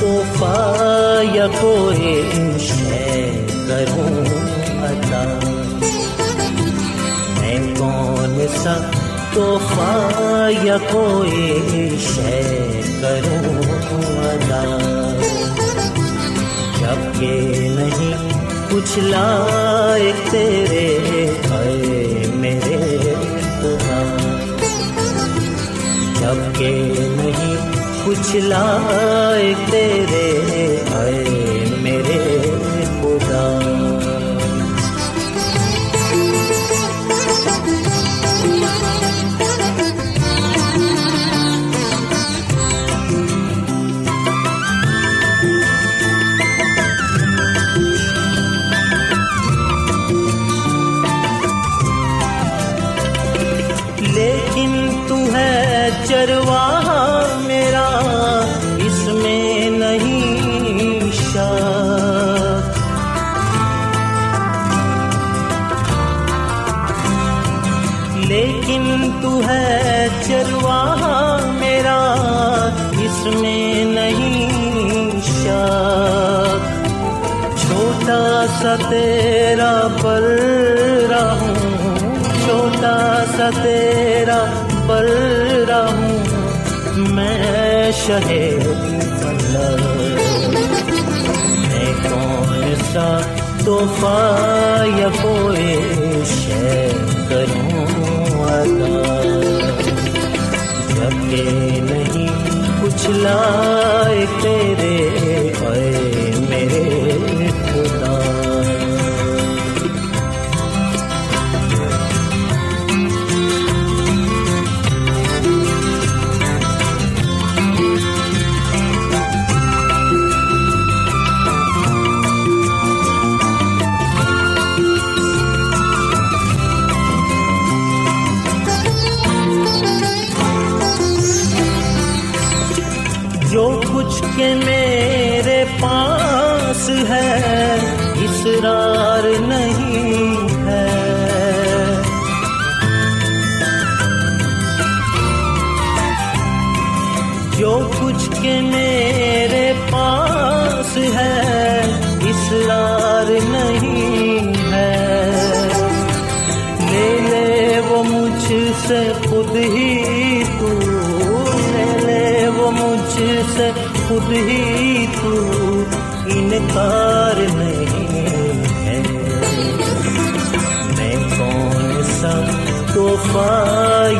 توحفہ یا کوئی شے کروں عطا۔ میں کون سا توحفہ یا کوئی شے کروں ادا جبکہ نہیں کچھ لائق تیرے اے میرے جبکہ کچھ لائے تیرے سا تیرا پر رہوں، چھوٹا سا تیرا پر رہوں۔ میں شہید میں کون سا توحفہ یا کوئی شے کروں؟ ادا جبکہ نہیں کچھ لائق تیرے جو کچھ کے میرے پاس ہے اسرار نہیں ہے۔ جو کچھ کے میرے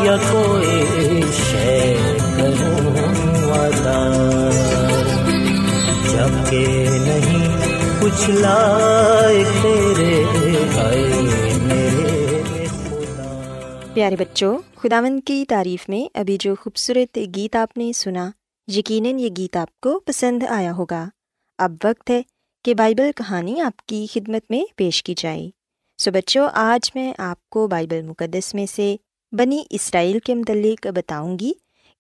یا کوئی شے کروں جبکہ نہیں کچھ لائق تیرے پیارے بچوں خداون کی تعریف میں ابھی جو خوبصورت گیت آپ نے سنا، یقیناً یہ گیت آپ کو پسند آیا ہوگا۔ اب وقت ہے کہ بائبل کہانی آپ کی خدمت میں پیش کی جائے۔ سو بچوں، آج میں آپ کو بائبل مقدس میں سے بنی اسرائیل کے متعلق بتاؤں گی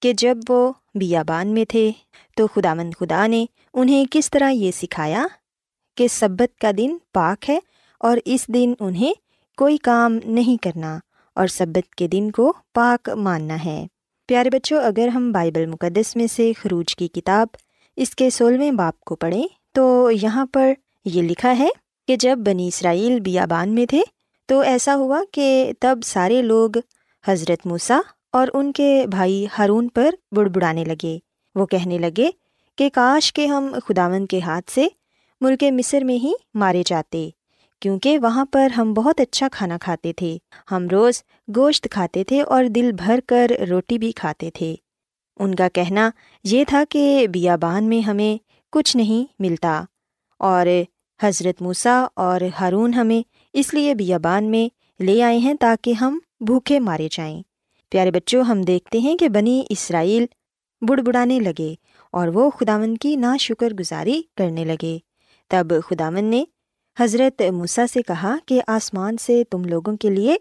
کہ جب وہ بیابان میں تھے تو خداوند خدا نے انہیں کس طرح یہ سکھایا کہ سبت کا دن پاک ہے اور اس دن انہیں کوئی کام نہیں کرنا اور سبت کے دن کو پاک ماننا ہے۔ پیارے بچوں، اگر ہم بائبل مقدس میں سے خروج کی کتاب اس کے سولہویں باپ کو پڑھیں تو یہاں پر یہ لکھا ہے کہ جب بنی اسرائیل بیابان میں تھے تو ایسا ہوا کہ تب سارے لوگ حضرت موسیٰ اور ان کے بھائی ہارون پر بڑبڑانے لگے۔ وہ کہنے لگے کہ کاش کے ہم خداون کے ہاتھ سے ملک مصر میں ہی مارے جاتے، کیونکہ وہاں پر ہم بہت اچھا کھانا کھاتے تھے۔ ہم روز گوشت کھاتے تھے اور دل بھر کر روٹی بھی کھاتے تھے۔ ان کا کہنا یہ تھا کہ بیابان میں ہمیں کچھ نہیں ملتا اور حضرت موسیٰ اور ہارون ہمیں اس لیے بیابان میں لے آئے ہیں تاکہ ہم بھوکے مارے جائیں۔ پیارے بچوں، ہم دیکھتے ہیں کہ بنی اسرائیل بڑبڑانے لگے اور وہ خداون کی نا شکر گزاری کرنے لگے۔ تب خداون نے حضرت موسیٰ سے کہا کہ آسمان سے تم لوگوں کے لیے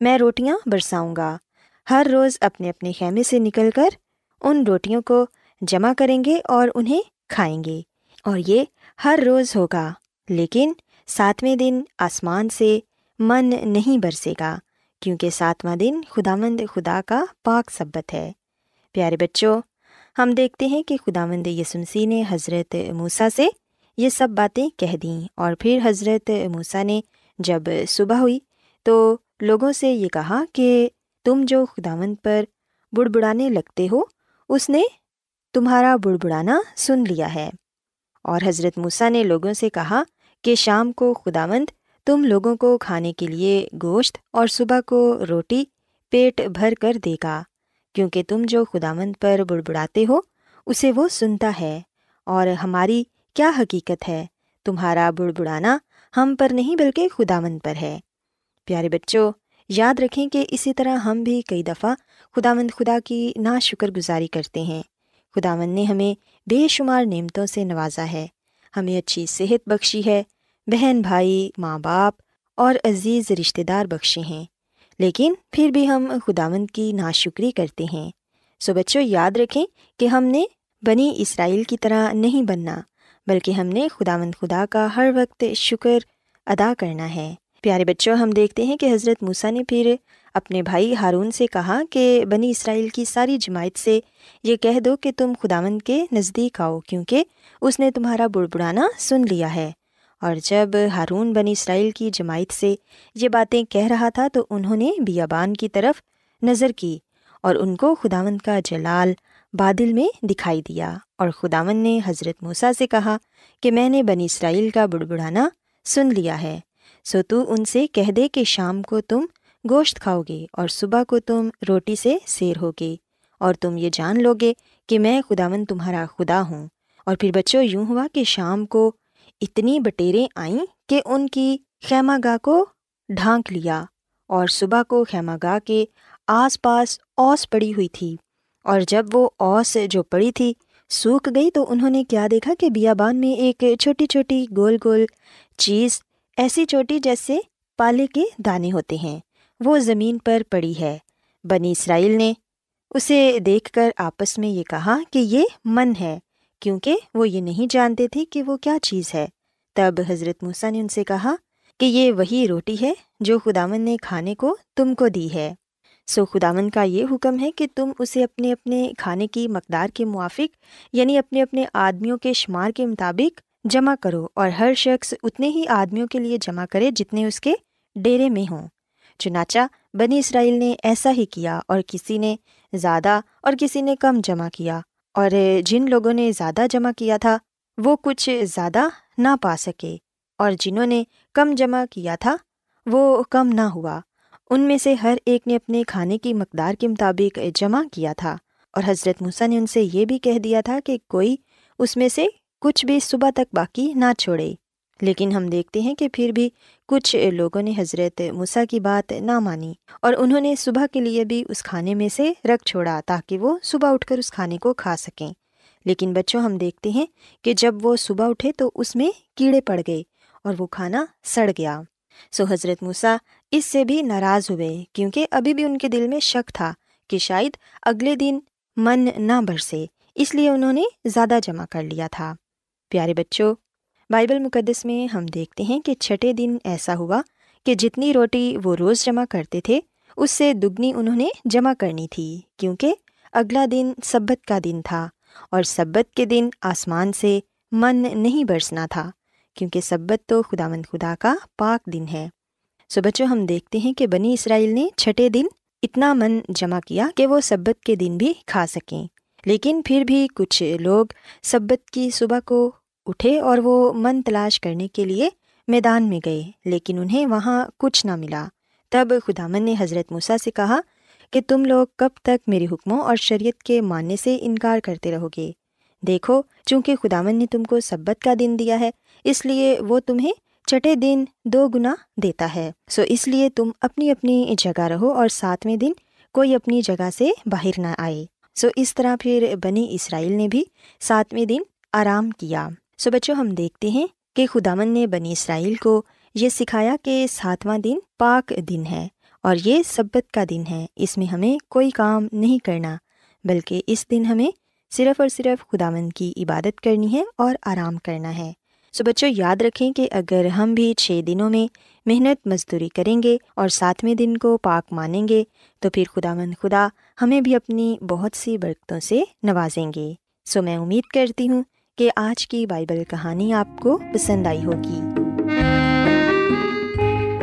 میں روٹیاں برساؤں گا۔ ہر روز اپنے اپنے خیمے سے نکل کر ان روٹیوں کو جمع کریں گے اور انہیں کھائیں گے اور یہ ہر روز ہوگا۔ لیکن ساتویں دن آسمان سے من نہیں برسے گا، کیونکہ ساتواں دن خدا مند خدا کا پاک سبت ہے۔ پیارے بچوں، ہم دیکھتے ہیں کہ خدا مند یسنسی نے حضرت موسیٰ سے یہ سب باتیں کہہ دیں اور پھر حضرت موسیٰ نے جب صبح ہوئی تو لوگوں سے یہ کہا کہ تم جو خداوند پر بڑبڑانے لگتے ہو، اس نے تمہارا بڑبڑانا سن لیا ہے۔ اور حضرت موسیٰ نے لوگوں سے کہا کہ شام کو خداوند تم لوگوں کو کھانے کے لیے گوشت اور صبح کو روٹی پیٹ بھر کر دے گا، کیونکہ تم جو خداوند پر بڑبڑاتے ہو، اسے وہ سنتا ہے۔ اور ہماری کیا حقیقت ہے؟ تمہارا بڑبڑانا ہم پر نہیں بلکہ خداوند پر ہے۔ پیارے بچوں، یاد رکھیں کہ اسی طرح ہم بھی کئی دفعہ خداوند خدا کی نا شکر گزاری کرتے ہیں۔ خداوند نے ہمیں بے شمار نعمتوں سے نوازا ہے۔ ہمیں اچھی صحت بخشی ہے۔ بہن بھائی، ماں باپ اور عزیز رشتہ دار بخشے ہیں۔ لیکن پھر بھی ہم خداوند کی ناشکری کرتے ہیں۔ سو بچوں، یاد رکھیں کہ ہم نے بنی اسرائیل کی طرح نہیں بننا، بلکہ ہم نے خداوند خدا کا ہر وقت شکر ادا کرنا ہے۔ پیارے بچوں، ہم دیکھتے ہیں کہ حضرت موسیٰ نے پھر اپنے بھائی ہارون سے کہا کہ بنی اسرائیل کی ساری جماعت سے یہ کہہ دو کہ تم خداوند کے نزدیک آؤ، کیونکہ اس نے تمہارا بڑبڑانا سن لیا ہے۔ اور جب ہارون بنی اسرائیل کی جماعت سے یہ باتیں کہہ رہا تھا تو انہوں نے بیابان کی طرف نظر کی اور ان کو خداوند کا جلال بادل میں دکھائی دیا اور خداون نے حضرت موسیٰ سے کہا کہ میں نے بنی اسرائیل کا بڑبڑانا سن لیا ہے، سو تو ان سے کہہ دے کہ شام کو تم گوشت کھاؤ گے اور صبح کو تم روٹی سے سیر ہوگے اور تم یہ جان لو گے کہ میں خداون تمہارا خدا ہوں۔ اور پھر بچوں، یوں ہوا کہ شام کو اتنی بٹیریں آئیں کہ ان کی خیمہ گاہ کو ڈھانک لیا اور صبح کو خیمہ گاہ کے آس پاس اوس پڑی ہوئی تھی۔ اور جب وہ اوس جو پڑی تھی سوکھ گئی تو انہوں نے کیا دیکھا کہ بیابان میں ایک چھوٹی چھوٹی گول گول چیز ایسی چھوٹی جیسے پالے کے دانے ہوتے ہیں۔ وہ زمین پر پڑی ہے۔ بنی اسرائیل نے اسے دیکھ کر آپس میں یہ کہا کہ یہ من ہے۔ کیونکہ وہ یہ نہیں جانتے تھے کہ وہ کیا چیز ہے۔ تب حضرت موسیٰ نے ان سے کہا کہ یہ وہی روٹی ہے جو خداون نے کھانے کو تم کو دی ہے۔ سو خداون کا یہ حکم ہے کہ تم اسے اپنے اپنے کھانے کی مقدار کے موافق یعنی اپنے اپنے آدمیوں کے شمار کے مطابق جمع کرو اور ہر شخص اتنے ہی آدمیوں کے لیے جمع کرے جتنے اس کے ڈیرے میں ہوں۔ چنانچہ بنی اسرائیل نے ایسا ہی کیا اور کسی نے زیادہ اور کسی نے کم جمع کیا۔ اور جن لوگوں نے زیادہ جمع کیا تھا، وہ کچھ زیادہ نہ پا سکے۔ اور جنہوں نے کم جمع کیا تھا، وہ کم نہ ہوا۔ ان میں سے ہر ایک نے اپنے کھانے کی مقدار کے مطابق جمع کیا تھا۔ اور حضرت موسیٰ نے ان سے یہ بھی کہہ دیا تھا کہ کوئی اس میں سے کچھ بھی صبح تک باقی نہ چھوڑے۔ لیکن ہم دیکھتے ہیں کہ پھر بھی کچھ لوگوں نے حضرت موسیٰ کی بات نہ مانی اور انہوں نے صبح کے لیے بھی اس کھانے میں سے رکھ چھوڑا تاکہ وہ صبح اٹھ کر اس کھانے کو کھا سکیں۔ لیکن بچوں، ہم دیکھتے ہیں کہ جب وہ صبح اٹھے تو اس میں کیڑے پڑ گئے اور وہ کھانا سڑ گیا۔ سو حضرت موسیٰ اس سے بھی ناراض ہوئے کیونکہ ابھی بھی ان کے دل میں شک تھا کہ شاید اگلے دن من نہ برسے، اس لیے انہوں نے زیادہ جمع کر لیا تھا۔ پیارے بچوں بائبل مقدس میں ہم دیکھتے ہیں کہ چھٹے دن ایسا ہوا کہ جتنی روٹی وہ روز جمع کرتے تھے، اس سے دگنی انہوں نے جمع کرنی تھی، کیونکہ اگلا دن سبت کا دن تھا اور سبت کے دن آسمان سے من نہیں برسنا تھا، کیونکہ سبت تو خدا مند خدا کا پاک دن ہے۔ سو بچوں، ہم دیکھتے ہیں کہ بنی اسرائیل نے چھٹے دن اتنا من جمع کیا کہ وہ سبت کے دن بھی کھا سکیں۔ لیکن پھر بھی کچھ لوگ سبت کی صبح کو اٹھے اور وہ من تلاش کرنے کے لیے میدان میں گئے، لیکن انہیں وہاں کچھ نہ ملا۔ تب خدا من نے حضرت موسیٰ سے کہا کہ تم لوگ کب تک میرے حکموں اور شریعت کے ماننے سے انکار کرتے رہو گے؟ دیکھو، چونکہ خدامن نے تم کو سبت کا دن دیا ہے، اس لیے وہ تمہیں چٹے دن دو گنا دیتا ہے۔ سو اس لیے تم اپنی اپنی جگہ رہو اور ساتویں دن کوئی اپنی جگہ سے باہر نہ آئے۔ سو اس طرح پھر بنی اسرائیل نے بھی ساتویں دن آرام کیا۔ سو بچوں، ہم دیکھتے ہیں کہ خدامن نے بنی اسرائیل کو یہ سکھایا کہ ساتواں دن پاک دن ہے اور یہ سبت کا دن ہے۔ اس میں ہمیں کوئی کام نہیں کرنا، بلکہ اس دن ہمیں صرف اور صرف خدا کی عبادت کرنی ہے اور آرام کرنا ہے۔ سو بچوں، یاد رکھیں کہ اگر ہم بھی چھ دنوں میں محنت مزدوری کریں گے اور ساتویں دن کو پاک مانیں گے، تو پھر خدا مند خدا ہمیں بھی اپنی بہت سی برکتوں سے نوازیں گے۔ سو میں امید کرتی ہوں کہ آج کی بائبل کہانی آپ کو پسند آئی ہوگی۔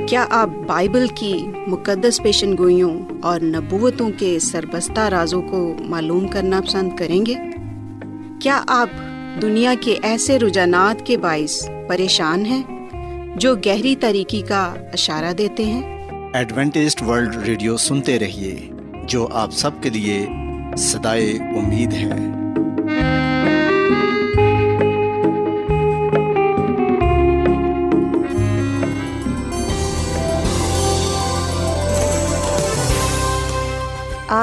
کیا آپ بائبل کی مقدس پیشن گوئیوں اور نبوتوں کے سربستہ رازوں کو معلوم کرنا پسند کریں گے؟ کیا آپ دنیا کے ایسے رجحانات کے باعث پریشان ہیں جو گہری طریقے کا اشارہ دیتے ہیں؟ ایڈوینٹسڈ ورلڈ ریڈیو سنتے رہیے جو آپ سب کے لیے صدائے امید ہے۔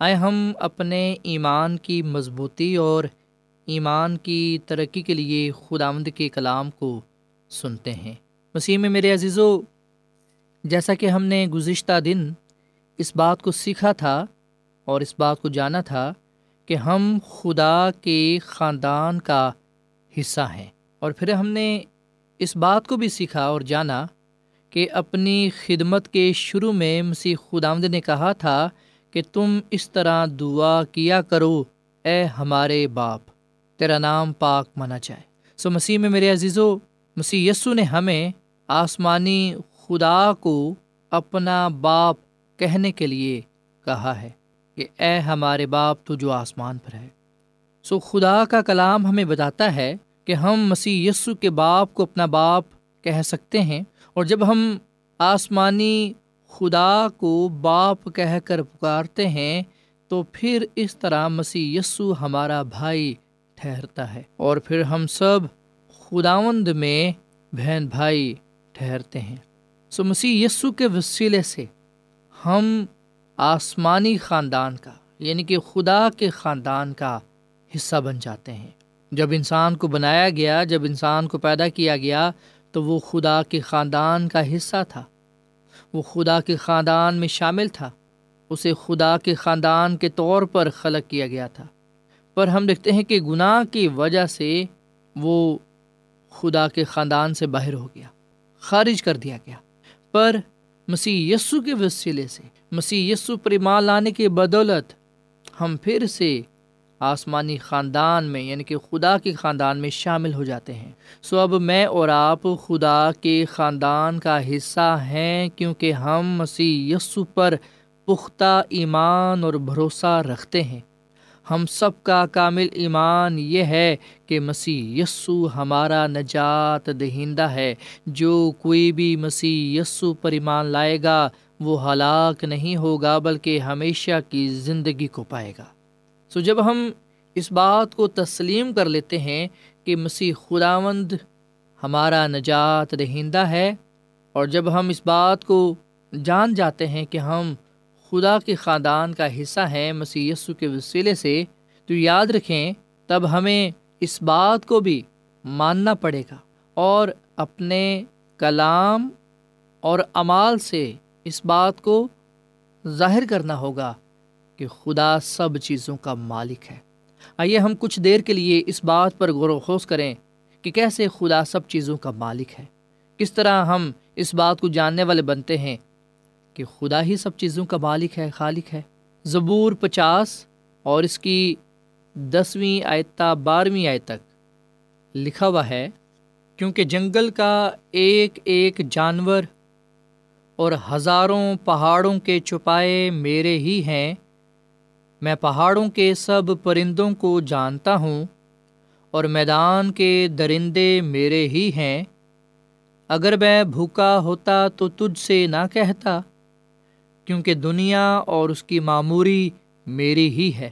آئے ہم اپنے ایمان کی مضبوطی اور ایمان کی ترقی کے لیے خداوند کے کلام کو سنتے ہیں۔ مسیح میں میرے عزیز و جیسا کہ ہم نے گزشتہ دن اس بات کو سیکھا تھا اور اس بات کو جانا تھا کہ ہم خدا کے خاندان کا حصہ ہیں۔ اور پھر ہم نے اس بات کو بھی سیکھا اور جانا کہ اپنی خدمت کے شروع میں مسیح خداوند نے کہا تھا کہ تم اس طرح دعا کیا کرو، اے ہمارے باپ، تیرا نام پاک مانا جائے۔ سو مسیح میں میرے عزیز و مسیح یسو نے ہمیں آسمانی خدا کو اپنا باپ کہنے کے لیے کہا ہے کہ اے ہمارے باپ، تو جو آسمان پر ہے۔ سو خدا کا کلام ہمیں بتاتا ہے کہ ہم مسیح یسو کے باپ کو اپنا باپ کہہ سکتے ہیں، اور جب ہم آسمانی خدا کو باپ کہہ کر پکارتے ہیں، تو پھر اس طرح مسیح یسو ہمارا بھائی ٹھہرتا ہے۔ اور پھر ہم سب خداوند میں بہن بھائی ٹھہرتے ہیں۔ سو مسیح یسو کے وسیلے سے ہم آسمانی خاندان کا یعنی کہ خدا کے خاندان کا حصہ بن جاتے ہیں۔ جب انسان کو بنایا گیا، جب انسان کو پیدا کیا گیا، تو وہ خدا کے خاندان کا حصہ تھا۔ وہ خدا کے خاندان میں شامل تھا۔ اسے خدا کے خاندان کے طور پر خلق کیا گیا تھا۔ پر ہم دیکھتے ہیں کہ گناہ کی وجہ سے وہ خدا کے خاندان سے باہر ہو گیا، خارج کر دیا گیا۔ پر مسیح یسو کے وسیلے سے، مسیح یسو پر ایمان لانے کی بدولت ہم پھر سے آسمانی خاندان میں یعنی کہ خدا کے خاندان میں شامل ہو جاتے ہیں۔ سو اب میں اور آپ خدا کے خاندان کا حصہ ہیں کیونکہ ہم مسیح یسو پر پختہ ایمان اور بھروسہ رکھتے ہیں۔ ہم سب کا کامل ایمان یہ ہے کہ مسیح یسو ہمارا نجات دہندہ ہے۔ جو کوئی بھی مسیح یسو پر ایمان لائے گا، وہ ہلاک نہیں ہوگا، بلکہ ہمیشہ کی زندگی کو پائے گا۔ سو جب ہم اس بات کو تسلیم کر لیتے ہیں کہ مسیح خداوند ہمارا نجات دہندہ ہے، اور جب ہم اس بات کو جان جاتے ہیں کہ ہم خدا کے خاندان کا حصہ ہیں مسیح یسو کے وسیلے سے، تو یاد رکھیں تب ہمیں اس بات کو بھی ماننا پڑے گا اور اپنے کلام اور اعمال سے اس بات کو ظاہر کرنا ہوگا۔ کہ خدا سب چیزوں کا مالک ہے۔ آئیے ہم کچھ دیر کے لیے اس بات پر غور و خوص کریں کہ کیسے خدا سب چیزوں کا مالک ہے۔ کس طرح ہم اس بات کو جاننے والے بنتے ہیں کہ خدا ہی سب چیزوں کا مالک ہے، خالق ہے۔ زبور پچاس اور اس کی دسویں آیتہ بارہویں آیت تک لکھا ہوا ہے، کیونکہ جنگل کا ایک ایک جانور اور ہزاروں پہاڑوں کے چھپائے میرے ہی ہیں میں پہاڑوں کے سب پرندوں کو جانتا ہوں اور میدان کے درندے میرے ہی ہیں۔ اگر میں بھوکا ہوتا تو تجھ سے نہ کہتا، کیونکہ دنیا اور اس کی معموری میری ہی ہے۔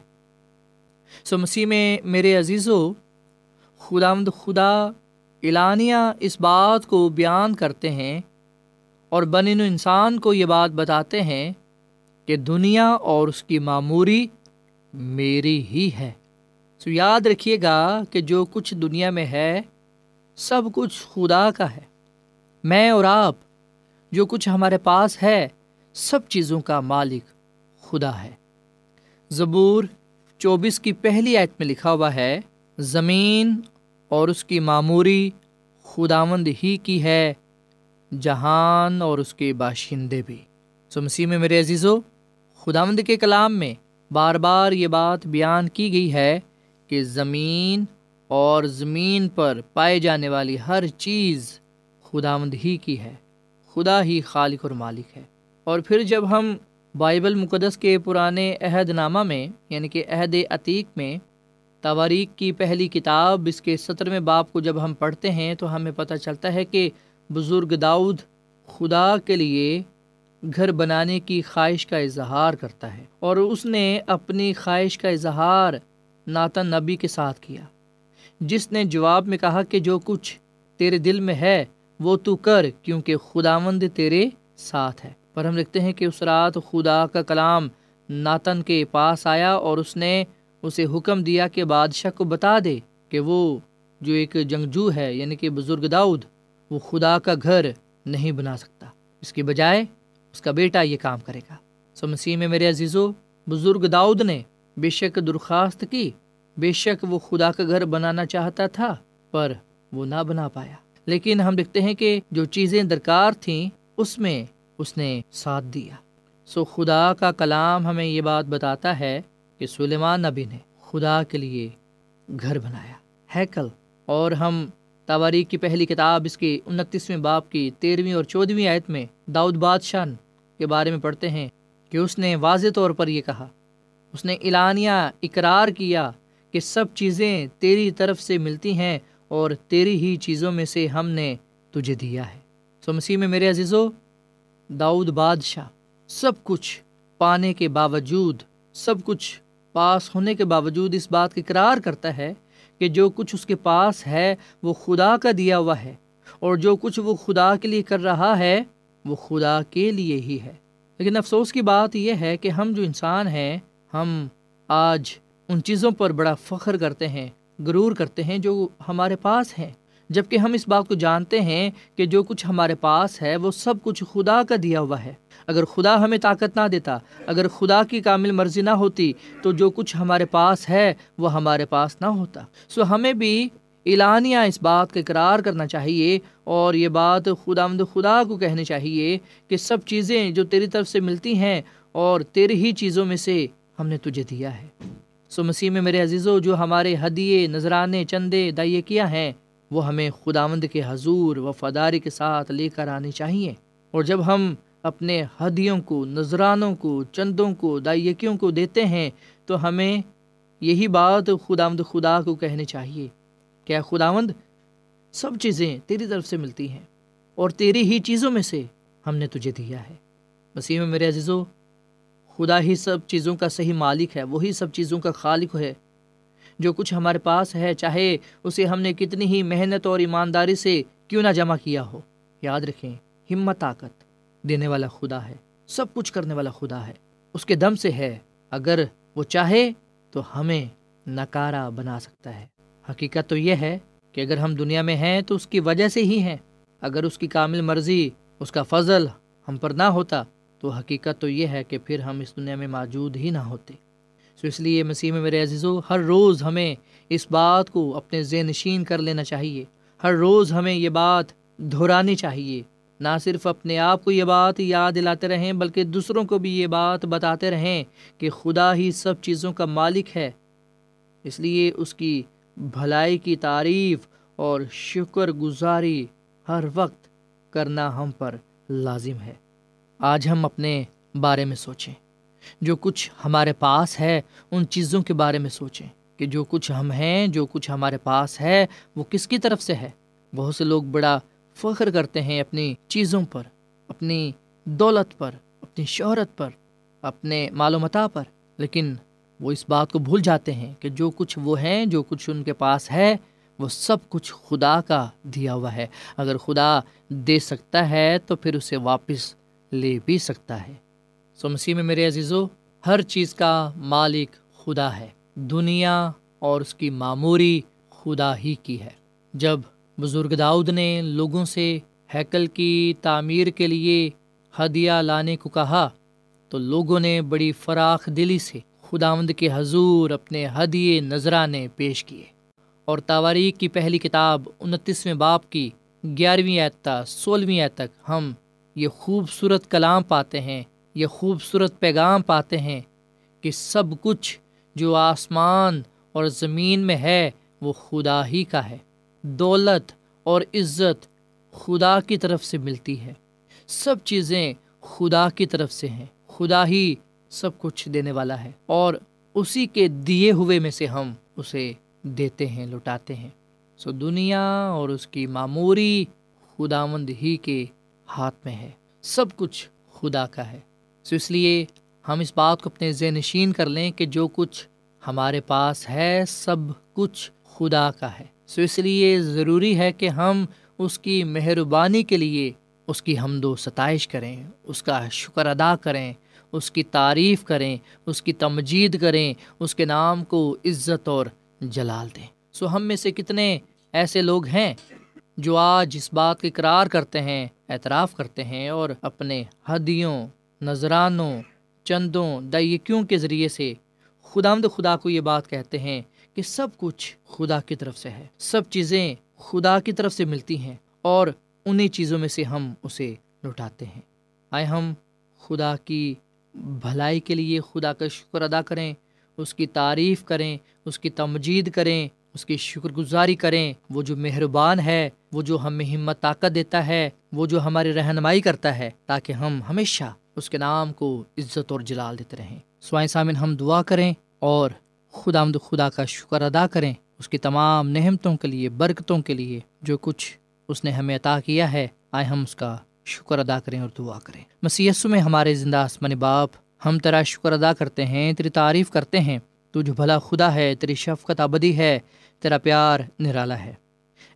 سو مسیح میں میرے عزیز و خدا مد خدا اعلانیہ اس بات کو بیان کرتے ہیں اور بن انسان کو یہ بات بتاتے ہیں کہ دنیا اور اس کی معموری میری ہی ہے۔ سو یاد رکھیے گا کہ جو کچھ دنیا میں ہے، سب کچھ خدا کا ہے۔ میں اور آپ، جو کچھ ہمارے پاس ہے، سب چیزوں کا مالک خدا ہے۔ زبور چوبیس کی پہلی آیت میں لکھا ہوا ہے، زمین اور اس کی معموری خداوند ہی کی ہے، جہان اور اس کے باشندے بھی۔ سو مسیح میں میرے عزیز و خداوند کے کلام میں بار بار یہ بات بیان کی گئی ہے کہ زمین اور زمین پر پائے جانے والی ہر چیز خداوند ہی کی ہے، خدا ہی خالق اور مالک ہے۔ اور پھر جب ہم بائبل مقدس کے پرانے عہد نامہ میں یعنی کہ عہد عتیق میں، تواریخ کی پہلی کتاب، اس کے سترویں باپ کو جب ہم پڑھتے ہیں تو ہمیں پتہ چلتا ہے کہ بزرگ داؤد خدا کے لیے گھر بنانے کی خواہش کا اظہار کرتا ہے اور اس نے اپنی خواہش کا اظہار ناتن نبی کے ساتھ کیا۔ جس نے جواب میں کہا کہ جو کچھ تیرے دل میں ہے، وہ تو کر، کیونکہ خداوند تیرے ساتھ ہے۔ پر ہم لکھتے ہیں کہ اس رات خدا کا کلام ناتن کے پاس آیا اور اس نے اسے حکم دیا کہ بادشاہ کو بتا دے کہ وہ جو ایک جنگجو ہے یعنی کہ بزرگ داؤد، وہ خدا کا گھر نہیں بنا سکتا۔ اس کی بجائے اس کا بیٹا یہ کام کرے گا۔ سو مسیح میں میرے عزیزو، بزرگ داؤد نے بے شک درخواست کی۔ بے شک وہ خدا کا گھر بنانا چاہتا تھا، پر وہ نہ بنا پایا۔ لیکن ہم دیکھتے ہیں کہ جو چیزیں درکار تھیں، اس میں اس نے ساتھ دیا۔ سو خدا کا کلام ہمیں یہ بات بتاتا ہے کہ سلیمان نبی نے خدا کے لیے گھر بنایا۔ ہیکل، اور ہم تواریخ کی پہلی کتاب اس کی انتیسویں باپ کی تیرہویں اور چودھویں آیت میں داؤد بادشاہ کے بارے میں پڑھتے ہیں کہ اس نے واضح طور پر یہ کہا، اس نے اعلانیہ اقرار کیا کہ سب چیزیں تیری طرف سے ملتی ہیں اور تیری ہی چیزوں میں سے ہم نے تجھے دیا ہے۔ سو مسیح میں میرے عزیزو، داؤد بادشاہ سب کچھ پانے کے باوجود، سب کچھ پاس ہونے کے باوجود اس بات کا اقرار کرتا ہے کہ جو کچھ اس کے پاس ہے وہ خدا کا دیا ہوا ہے، اور جو کچھ وہ خدا کے لیے کر رہا ہے وہ خدا کے لیے ہی ہے۔ لیکن افسوس کی بات یہ ہے کہ ہم جو انسان ہیں، ہم آج ان چیزوں پر بڑا فخر کرتے ہیں، غرور کرتے ہیں جو ہمارے پاس ہیں۔ جبکہ ہم اس بات کو جانتے ہیں کہ جو کچھ ہمارے پاس ہے، وہ سب کچھ خدا کا دیا ہوا ہے۔ اگر خدا ہمیں طاقت نہ دیتا، اگر خدا کی کامل مرضی نہ ہوتی، تو جو کچھ ہمارے پاس ہے، وہ ہمارے پاس نہ ہوتا۔ سو ہمیں بھی اعلانیہ اس بات کا اقرار کرنا چاہیے اور یہ بات خدا مد خدا کو کہنی چاہیے کہ سب چیزیں جو تیری طرف سے ملتی ہیں اور تیری ہی چیزوں میں سے ہم نے تجھے دیا ہے۔ سو مسیح میں میرے عزیزوں جو ہمارے ہدیے، نذرانے، چندے دائیں کیا ہیں وہ ہمیں خداوند کے حضور، وفاداری کے ساتھ لے کر آنی چاہیے۔ اور جب ہم اپنے ہدیوں کو، نذرانوں کو، چندوں کو، دائیکیوں کو دیتے ہیں، تو ہمیں یہی بات خداوند خدا کو کہنی چاہیے کیا خداوند، سب چیزیں تیری طرف سے ملتی ہیں اور تیری ہی چیزوں میں سے ہم نے تجھے دیا ہے۔ مسیح میں میرے عزیزو، خدا ہی سب چیزوں کا صحیح مالک ہے، وہی سب چیزوں کا خالق ہے۔ جو کچھ ہمارے پاس ہے، چاہے اسے ہم نے کتنی ہی محنت اور ایمانداری سے کیوں نہ جمع کیا ہو۔ یاد رکھیں، ہمت، طاقت دینے والا خدا ہے، سب کچھ کرنے والا خدا ہے۔ اس کے دم سے ہے، اگر وہ چاہے تو ہمیں نکارا بنا سکتا ہے۔ حقیقت تو یہ ہے کہ اگر ہم دنیا میں ہیں تو اس کی وجہ سے ہی ہیں۔ اگر اس کی کامل مرضی، اس کا فضل ہم پر نہ ہوتا تو حقیقت تو یہ ہے کہ پھر ہم اس دنیا میں موجود ہی نہ ہوتے۔ سو اس لیے مسیح میں میرے عزیزو، ہر روز ہمیں اس بات کو اپنے ذہن نشین کر لینا چاہیے۔ ہر روز ہمیں یہ بات دہرانی چاہیے۔ نہ صرف اپنے آپ کو یہ بات یاد دلاتے رہیں، بلکہ دوسروں کو بھی یہ بات بتاتے رہیں کہ خدا ہی سب چیزوں کا مالک ہے۔ اس لیے اس کی بھلائی کی تعریف اور شکر گزاری ہر وقت کرنا ہم پر لازم ہے۔ آج ہم اپنے بارے میں سوچیں۔ جو کچھ ہمارے پاس ہے، ان چیزوں کے بارے میں سوچیں کہ جو کچھ ہم ہیں، جو کچھ ہمارے پاس ہے، وہ کس کی طرف سے ہے؟ بہت سے لوگ بڑا فخر کرتے ہیں اپنی چیزوں پر، اپنی دولت پر، اپنی شہرت پر، اپنے معلومات پر، لیکن وہ اس بات کو بھول جاتے ہیں کہ جو کچھ وہ ہیں، جو کچھ ان کے پاس ہے، وہ سب کچھ خدا کا دیا ہوا ہے۔ اگر خدا دے سکتا ہے تو پھر اسے واپس لے بھی سکتا ہے۔ سو مسیح میں میرے عزیزو، ہر چیز کا مالک خدا ہے۔ دنیا اور اس کی معموری خدا ہی کی ہے۔ جب بزرگ داؤد نے لوگوں سے ہیکل کی تعمیر کے لیے ہدیہ لانے کو کہا، تو لوگوں نے بڑی فراخ دلی سے خداوند کے حضور اپنے ہدیے نذرانے پیش کیے۔ اور تواریخ کی پہلی کتاب انتیسویں باپ کی گیارہویں اعتہ سولہویں تک ہم یہ خوبصورت کلام پاتے ہیں۔ یہ خوبصورت پیغام پاتے ہیں کہ سب کچھ جو آسمان اور زمین میں ہے وہ خدا ہی کا ہے۔ دولت اور عزت خدا کی طرف سے ملتی ہے۔ سب چیزیں خدا کی طرف سے ہیں۔ خدا ہی سب کچھ دینے والا ہے اور اسی کے دیے ہوئے میں سے ہم اسے دیتے ہیں لٹاتے ہیں۔ سو دنیا اور اس کی معموری خدا مند ہی کے ہاتھ میں ہے۔ سب کچھ خدا کا ہے۔ سو اس لیے ہم اس بات کو اپنے ذہن نشین کر لیں کہ جو کچھ ہمارے پاس ہے، سب کچھ خدا کا ہے۔ سو اس لیے ضروری ہے کہ ہم اس کی مہربانی کے لیے اس کی حمد و ستائش کریں، اس کا شکر ادا کریں، اس کی تعریف کریں، اس کی تمجید کریں، اس کے نام کو عزت اور جلال دیں۔ سو ہم میں سے کتنے ایسے لوگ ہیں جو آج اس بات کا اقرار کرتے ہیں، اعتراف کرتے ہیں اور اپنے ہدیوں نذرانوں چندوں، دائیکیوں کے ذریعے سے خدا خدا کو یہ بات کہتے ہیں کہ سب کچھ خدا کی طرف سے ہے۔ سب چیزیں خدا کی طرف سے ملتی ہیں اور انہیں چیزوں میں سے ہم اسے لوٹاتے ہیں۔ آئے ہم خدا کی بھلائی کے لیے خدا کا شکر ادا کریں، اس کی تعریف کریں، اس کی تمجید کریں، اس کی شکر گزاری کریں۔ وہ جو مہربان ہے، وہ جو ہمیں ہمت، طاقت دیتا ہے، وہ جو ہماری رہنمائی کرتا ہے، تاکہ ہم ہمیشہ اس کے نام کو عزت اور جلال دیتے رہیں۔ سوائے سامن ہم دعا کریں اور خدا آمد خدا کا شکر ادا کریں۔ اس کی تمام نعمتوں کے لیے، برکتوں کے لیے جو کچھ اس نے ہمیں عطا کیا ہے، آئے ہم اس کا شکر ادا کریں اور دعا کریں۔ مسیسو میں ہمارے زندہ آسمان باپ، ہم تیرا شکر ادا کرتے ہیں، تیری تعریف کرتے ہیں۔ تو جو بھلا خدا ہے، تیری شفقت ابدی ہے، تیرا پیار نرالا ہے۔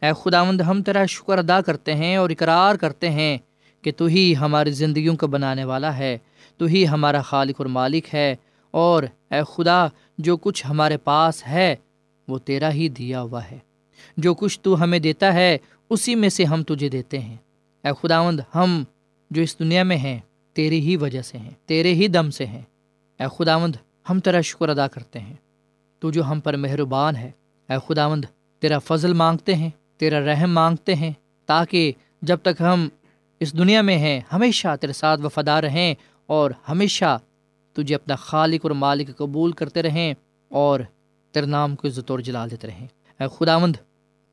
اے خداوند، ہم تیرا شکر ادا کرتے ہیں اور اقرار کرتے ہیں۔ کہ تو ہی ہماری زندگیوں کو بنانے والا ہے، تو ہی ہمارا خالق اور مالک ہے، اور اے خدا، جو کچھ ہمارے پاس ہے، وہ تیرا ہی دیا ہوا ہے۔ جو کچھ تو ہمیں دیتا ہے، اسی میں سے ہم تجھے دیتے ہیں۔ اے خداوند، ہم جو اس دنیا میں ہیں تیری ہی وجہ سے ہیں، تیرے ہی دم سے ہیں۔ اے خداوند، ہم تیرا شکر ادا کرتے ہیں۔ تو جو ہم پر مہربان ہے، اے خداوند، تیرا فضل مانگتے ہیں، تیرا رحم مانگتے ہیں، تاکہ جب تک ہم اس دنیا میں ہیں، ہمیشہ تیرے ساتھ وفادار رہیں اور ہمیشہ تجھے اپنا خالق اور مالک قبول کرتے رہیں اور تیرے نام کو عزت اور جلا دیتے رہیں۔ اے خداوند،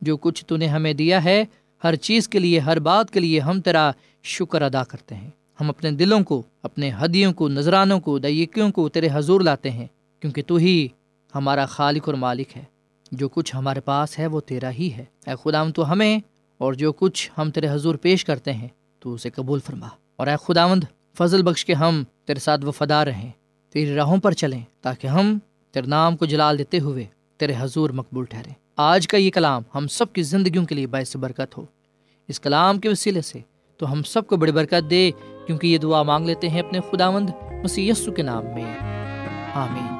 جو کچھ تو نے ہمیں دیا ہے، ہر چیز کے لیے، ہر بات کے لیے ہم تیرا شکر ادا کرتے ہیں۔ ہم اپنے دلوں کو، اپنے ہدیوں کو، نذرانوں کو دیکیوں کو تیرے حضور لاتے ہیں، کیونکہ تو ہی ہمارا خالق اور مالک ہے۔ جو کچھ ہمارے پاس ہے، وہ تیرا ہی ہے۔ اے خداوند، تو ہمیں اور جو کچھ ہم تیرے حضور پیش کرتے ہیں تو اسے قبول فرما۔ اور اے خداوند، فضل بخش کے ہم تیرے ساتھ وفادار رہیں۔ تیری راہوں پر چلیں تاکہ ہم تیرے نام کو جلال دیتے ہوئے تیرے حضور مقبول ٹھہریں۔ آج کا یہ کلام ہم سب کی زندگیوں کے لیے باعث برکت ہو۔ اس کلام کے وسیلے سے تو ہم سب کو بڑی برکت دے، کیونکہ یہ دعا مانگ لیتے ہیں اپنے خداوند مسی یسو کے نام میں۔ آمین۔